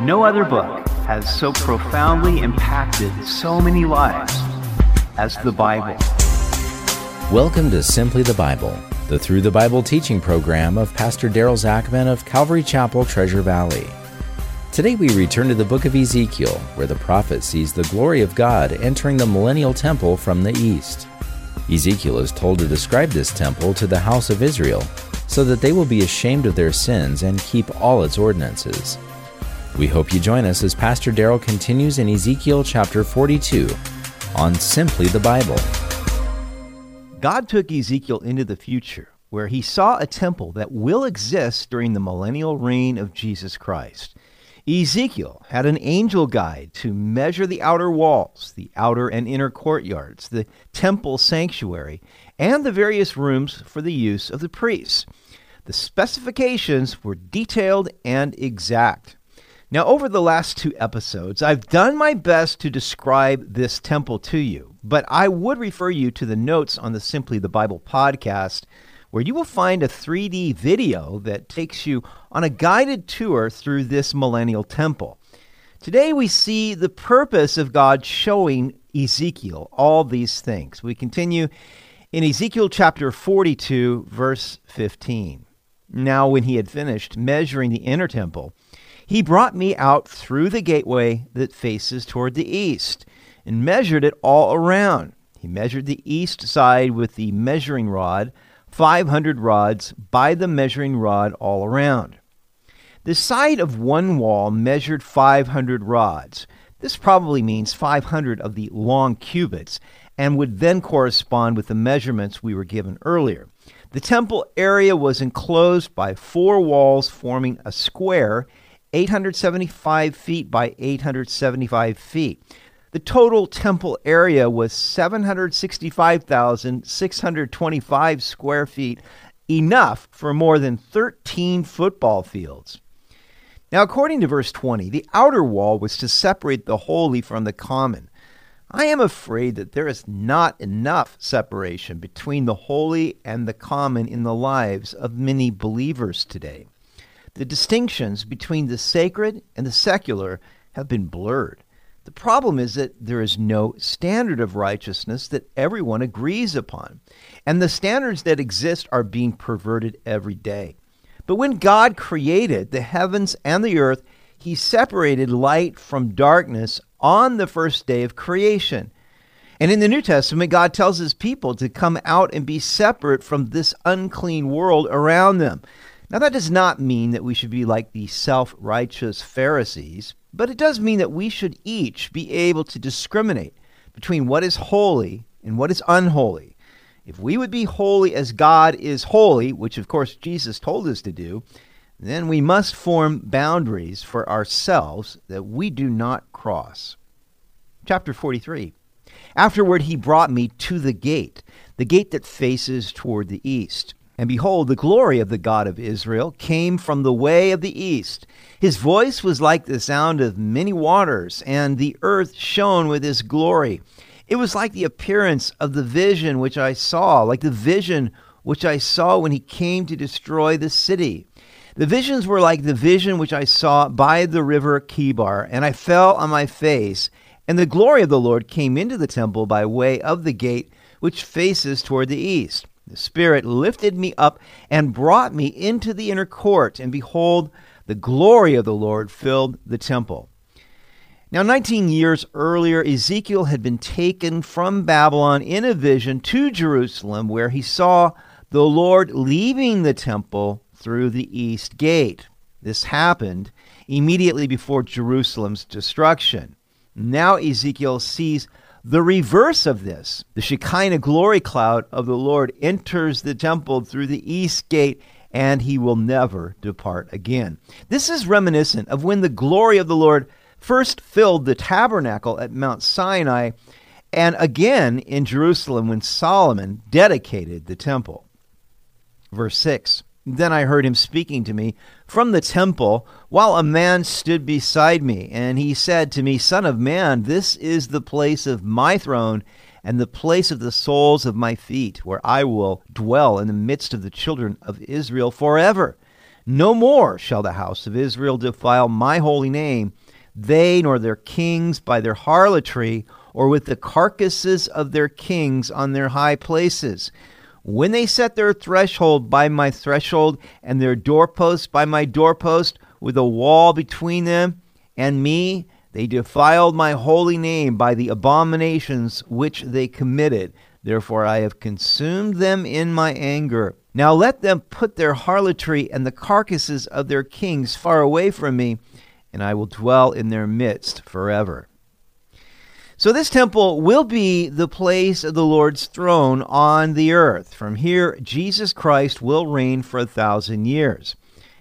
No other book has so profoundly impacted so many lives as the Bible. Welcome to Simply the Bible, the Through the Bible teaching program of Pastor Daryl Zachman of Calvary Chapel, Treasure Valley. Today we return to the book of Ezekiel, where the prophet sees the glory of God entering the millennial temple from the east. Ezekiel is told to describe this temple to the house of Israel, so that they will be ashamed of their sins and keep all its ordinances. We hope you join us as Pastor Daryl continues in Ezekiel chapter 42 on Simply the Bible. God took Ezekiel into the future, where he saw a temple that will exist during the millennial reign of Jesus Christ. Ezekiel had an angel guide to measure the outer walls, the outer and inner courtyards, the temple sanctuary, and the various rooms for the use of the priests. The specifications were detailed and exact. Now, over the last two episodes, I've done my best to describe this temple to you, but I would refer you to the notes on the Simply the Bible podcast, where you will find a 3D video that takes you on a guided tour through this millennial temple. Today, we see the purpose of God showing Ezekiel all these things. We continue in Ezekiel chapter 42, verse 15. Now, when he had finished measuring the inner temple, he brought me out through the gateway that faces toward the east and measured it all around. He measured the east side with the measuring rod, 500 rods by the measuring rod all around. The side of one wall measured 500 rods. This probably means 500 of the long cubits and would then correspond with the measurements we were given earlier. The temple area was enclosed by four walls forming a square 875 feet by 875 feet. The total temple area was 765,625 square feet, enough for more than 13 football fields. Now, according to verse 20, the outer wall was to separate the holy from the common. I am afraid that there is not enough separation between the holy and the common in the lives of many believers today. The distinctions between the sacred and the secular have been blurred. The problem is that there is no standard of righteousness that everyone agrees upon, and the standards that exist are being perverted every day. But when God created the heavens and the earth, he separated light from darkness on the first day of creation. And in the New Testament, God tells his people to come out and be separate from this unclean world around them. Now, that does not mean that we should be like the self righteous Pharisees, but it does mean that we should each be able to discriminate between what is holy and what is unholy. If we would be holy as God is holy, which of course Jesus told us to do, then we must form boundaries for ourselves that we do not cross. Chapter 43. Afterward, he brought me to the gate, the gate that faces toward the east. And behold, the glory of the God of Israel came from the way of the east. His voice was like the sound of many waters, and the earth shone with his glory. It was like the appearance of the vision which I saw, like the vision which I saw when he came to destroy the city. The visions were like the vision which I saw by the river Chebar, and I fell on my face, and the glory of the Lord came into the temple by way of the gate which faces toward the east. The Spirit lifted me up and brought me into the inner court, and behold, the glory of the Lord filled the temple. Now, 19 years earlier, Ezekiel had been taken from Babylon in a vision to Jerusalem, where he saw the Lord leaving the temple through the east gate. This happened immediately before Jerusalem's destruction. Now, Ezekiel sees the reverse of this, the Shekinah glory cloud of the Lord enters the temple through the east gate and he will never depart again. This is reminiscent of when the glory of the Lord first filled the tabernacle at Mount Sinai and again in Jerusalem when Solomon dedicated the temple. Verse 6 then I heard him speaking to me from the temple, while a man stood beside me. And he said to me, Son of man, this is the place of my throne and the place of the soles of my feet, where I will dwell in the midst of the children of Israel forever. No more shall the house of Israel defile my holy name, they nor their kings by their harlotry, or with the carcasses of their kings on their high places. When they set their threshold by my threshold, and their doorpost by my doorpost, with a wall between them and me, they defiled my holy name by the abominations which they committed. Therefore I have consumed them in my anger. Now let them put their harlotry and the carcasses of their kings far away from me, and I will dwell in their midst forever. So, this temple will be the place of the Lord's throne on the earth. From here, Jesus Christ will reign for a thousand years.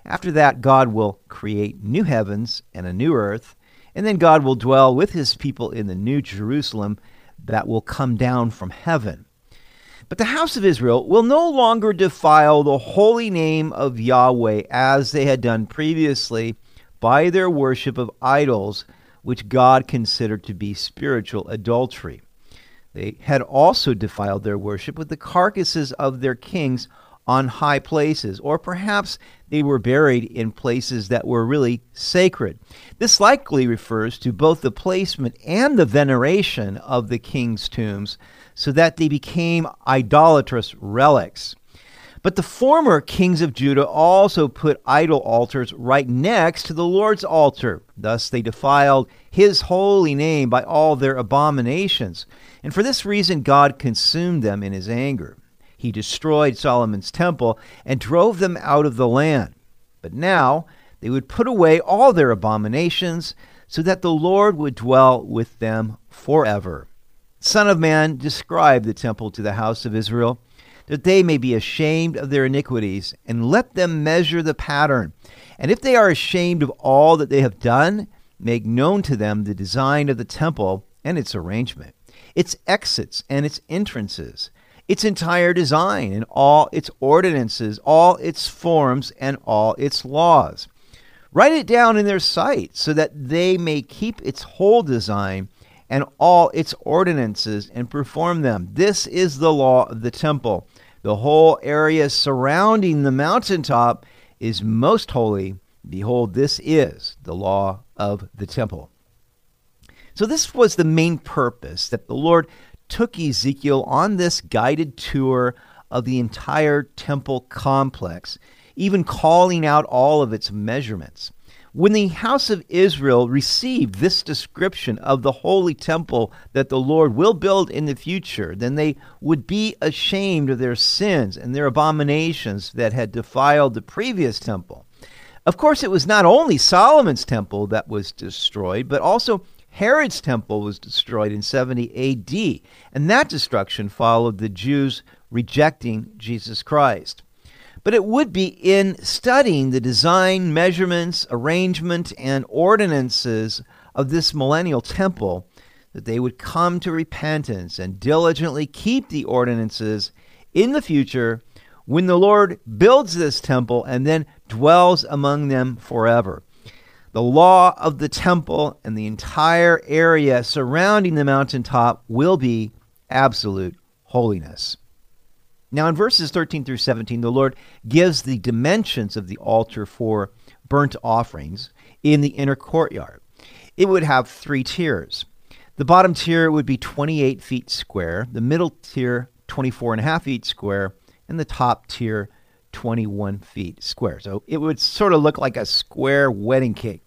After that, God will create new heavens and a new earth, and then God will dwell with his people in the new Jerusalem that will come down from heaven. But the house of Israel will no longer defile the holy name of Yahweh as they had done previously by their worship of idols, which God considered to be spiritual adultery. They had also defiled their worship with the carcasses of their kings on high places, or perhaps they were buried in places that were really sacred. This likely refers to both the placement and the veneration of the king's tombs, so that they became idolatrous relics. But the former kings of Judah also put idol altars right next to the Lord's altar. Thus they defiled his holy name by all their abominations. And for this reason, God consumed them in his anger. He destroyed Solomon's temple and drove them out of the land. But now they would put away all their abominations so that the Lord would dwell with them forever. Son of man, describe the temple to the house of Israel, that they may be ashamed of their iniquities, and let them measure the pattern. And if they are ashamed of all that they have done, make known to them the design of the temple and its arrangement, its exits and its entrances its entire design and all its ordinances, all its forms, and all its laws. Write it down in their sight so that they may keep its whole design and all its ordinances and perform them. This is the law of the temple. The whole area surrounding the mountaintop is most holy. Behold, this is the law of the temple. So, this was the main purpose that the Lord took Ezekiel on this guided tour of the entire temple complex, even calling out all of its measurements. When the house of Israel received this description of the holy temple that the Lord will build in the future, then they would be ashamed of their sins and their abominations that had defiled the previous temple. Of course, it was not only Solomon's temple that was destroyed, but also Herod's temple was destroyed in 70 AD, and that destruction followed the Jews rejecting Jesus Christ. But it would be in studying the design, measurements, arrangement, and ordinances of this millennial temple that they would come to repentance and diligently keep the ordinances in the future when the Lord builds this temple and then dwells among them forever. The law of the temple and the entire area surrounding the mountaintop will be absolute holiness. Now, in verses 13 through 17, the Lord gives the dimensions of the altar for burnt offerings in the inner courtyard. It would have three tiers. The bottom tier would be 28 feet square, the middle tier 24 and a half feet square, and the top tier 21 feet square. So it would sort of look like a square wedding cake.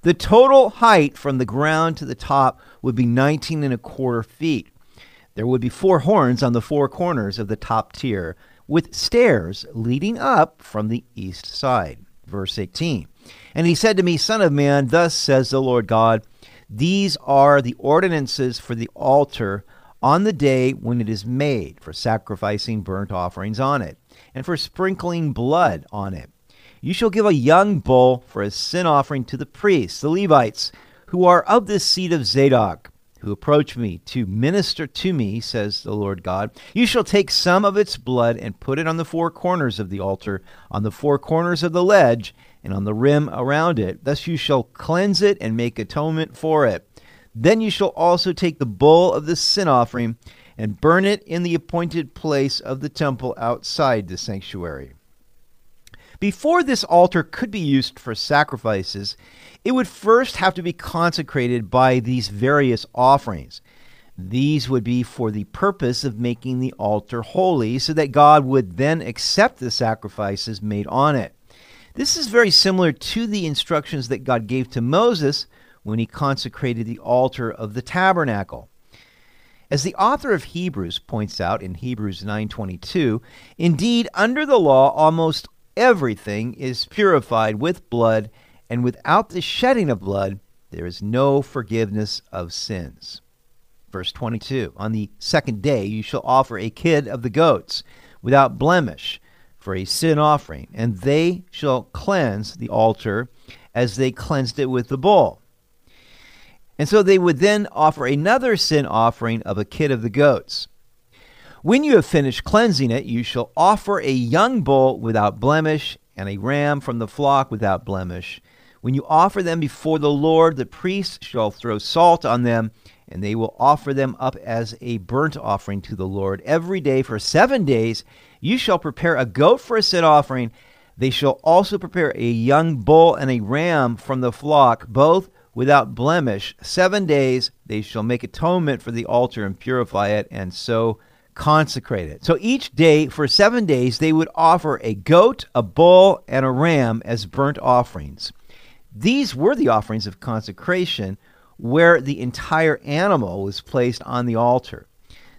The total height from the ground to the top would be 19 and a quarter feet. There would be four horns on the four corners of the top tier, with stairs leading up from the east side. Verse 18. And he said to me, Son of man, thus says the Lord God, these are the ordinances for the altar on the day when it is made, for sacrificing burnt offerings on it and for sprinkling blood on it. You shall give a young bull for a sin offering to the priests, the Levites, who are of the seed of Zadok, who approach me to minister to me, says the Lord God. You shall take some of its blood and put it on the four corners of the altar, on the four corners of the ledge, and on the rim around it. Thus you shall cleanse it and make atonement for it. Then you shall also take the bull of the sin offering and burn it in the appointed place of the temple outside the sanctuary. Before this altar could be used for sacrifices, it would first have to be consecrated by these various offerings. These would be for the purpose of making the altar holy, so that God would then accept the sacrifices made on it. This is very similar to the instructions that God gave to Moses when he consecrated the altar of the tabernacle. As the author of Hebrews points out in Hebrews 9:22, indeed under the law almost everything is purified with blood, and without the shedding of blood there is no forgiveness of sins. Verse 22 On the second day you shall offer a kid of the goats without blemish for a sin offering, and they shall cleanse the altar as they cleansed it with the bull. And so they would then offer another sin offering of a kid of the goats. When you have finished cleansing it, you shall offer a young bull without blemish and a ram from the flock without blemish. When you offer them before the Lord, the priest shall throw salt on them and they will offer them up as a burnt offering to the Lord every day for seven days. You shall prepare a goat for a sin offering. They shall also prepare a young bull and a ram from the flock, both without blemish. Seven days they shall make atonement for the altar and purify it, and so consecrate it. So each day for seven days they would offer a goat, a bull, and a ram as burnt offerings. These were the offerings of consecration where the entire animal was placed on the altar.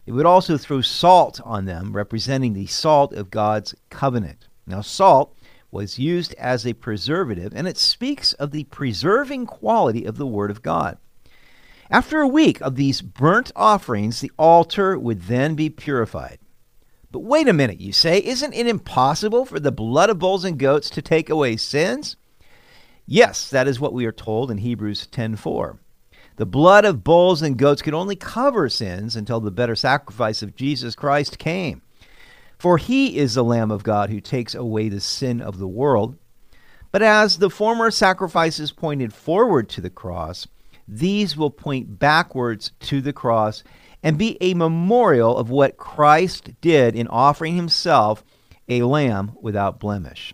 They would also throw salt on them, representing the salt of God's covenant. Now, salt was used as a preservative, and it speaks of the preserving quality of the Word of God. After a week of these burnt offerings, the altar would then be purified. But wait a minute, you say, isn't it impossible for the blood of bulls and goats to take away sins? Yes, that is what we are told in Hebrews 10:4. The blood of bulls and goats could only cover sins until the better sacrifice of Jesus Christ came. For he is the Lamb of God who takes away the sin of the world. But as the former sacrifices pointed forward to the cross, these will point backwards to the cross and be a memorial of what Christ did in offering himself a lamb without blemish.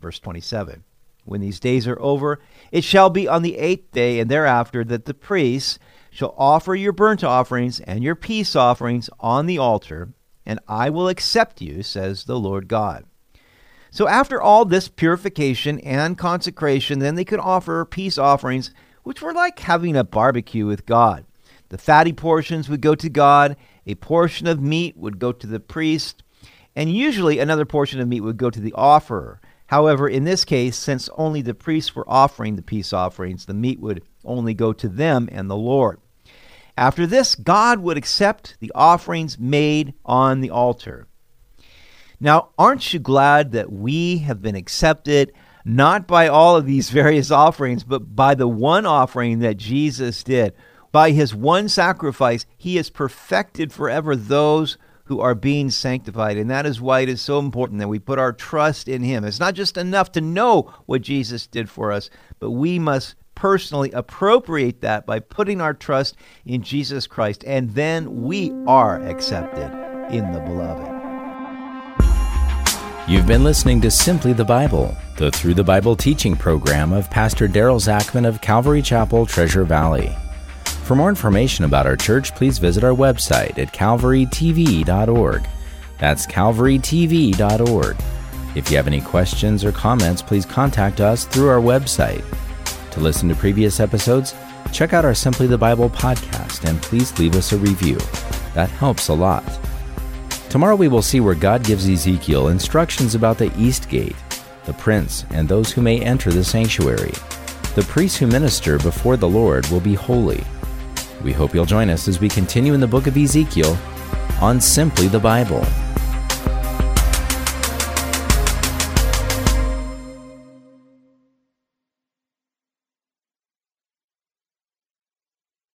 Verse 27. When these days are over, it shall be on the eighth day and thereafter that the priests shall offer your burnt offerings and your peace offerings on the altar, and I will accept you, says the Lord God. So after all this purification and consecration, then they could offer peace offerings, which were like having a barbecue with God. The fatty portions would go to God, a portion of meat would go to the priest, and usually another portion of meat would go to the offerer. However, in this case, since only the priests were offering the peace offerings, the meat would only go to them and the Lord. After this, God would accept the offerings made on the altar. Now, aren't you glad that we have been accepted not by all of these various offerings, but by the one offering that Jesus did? By his one sacrifice, he has perfected forever those who are being sanctified. And that is why it is so important that we put our trust in Him. It's not just enough to know what Jesus did for us, but we must personally appropriate that by putting our trust in Jesus Christ. And then we are accepted in the beloved. You've been listening to Simply the Bible, the Through the Bible teaching program of Pastor Daryl Zachman of Calvary Chapel, Treasure Valley. For more information about our church, please visit our website at calvarytv.org. That's calvarytv.org. If you have any questions or comments, please contact us through our website. To listen to previous episodes, check out our Simply the Bible podcast and please leave us a review. That helps a lot. Tomorrow we will see where God gives Ezekiel instructions about the east gate, the prince, and those who may enter the sanctuary. The priests who minister before the Lord will be holy. We hope you'll join us as we continue in the book of Ezekiel on Simply the Bible.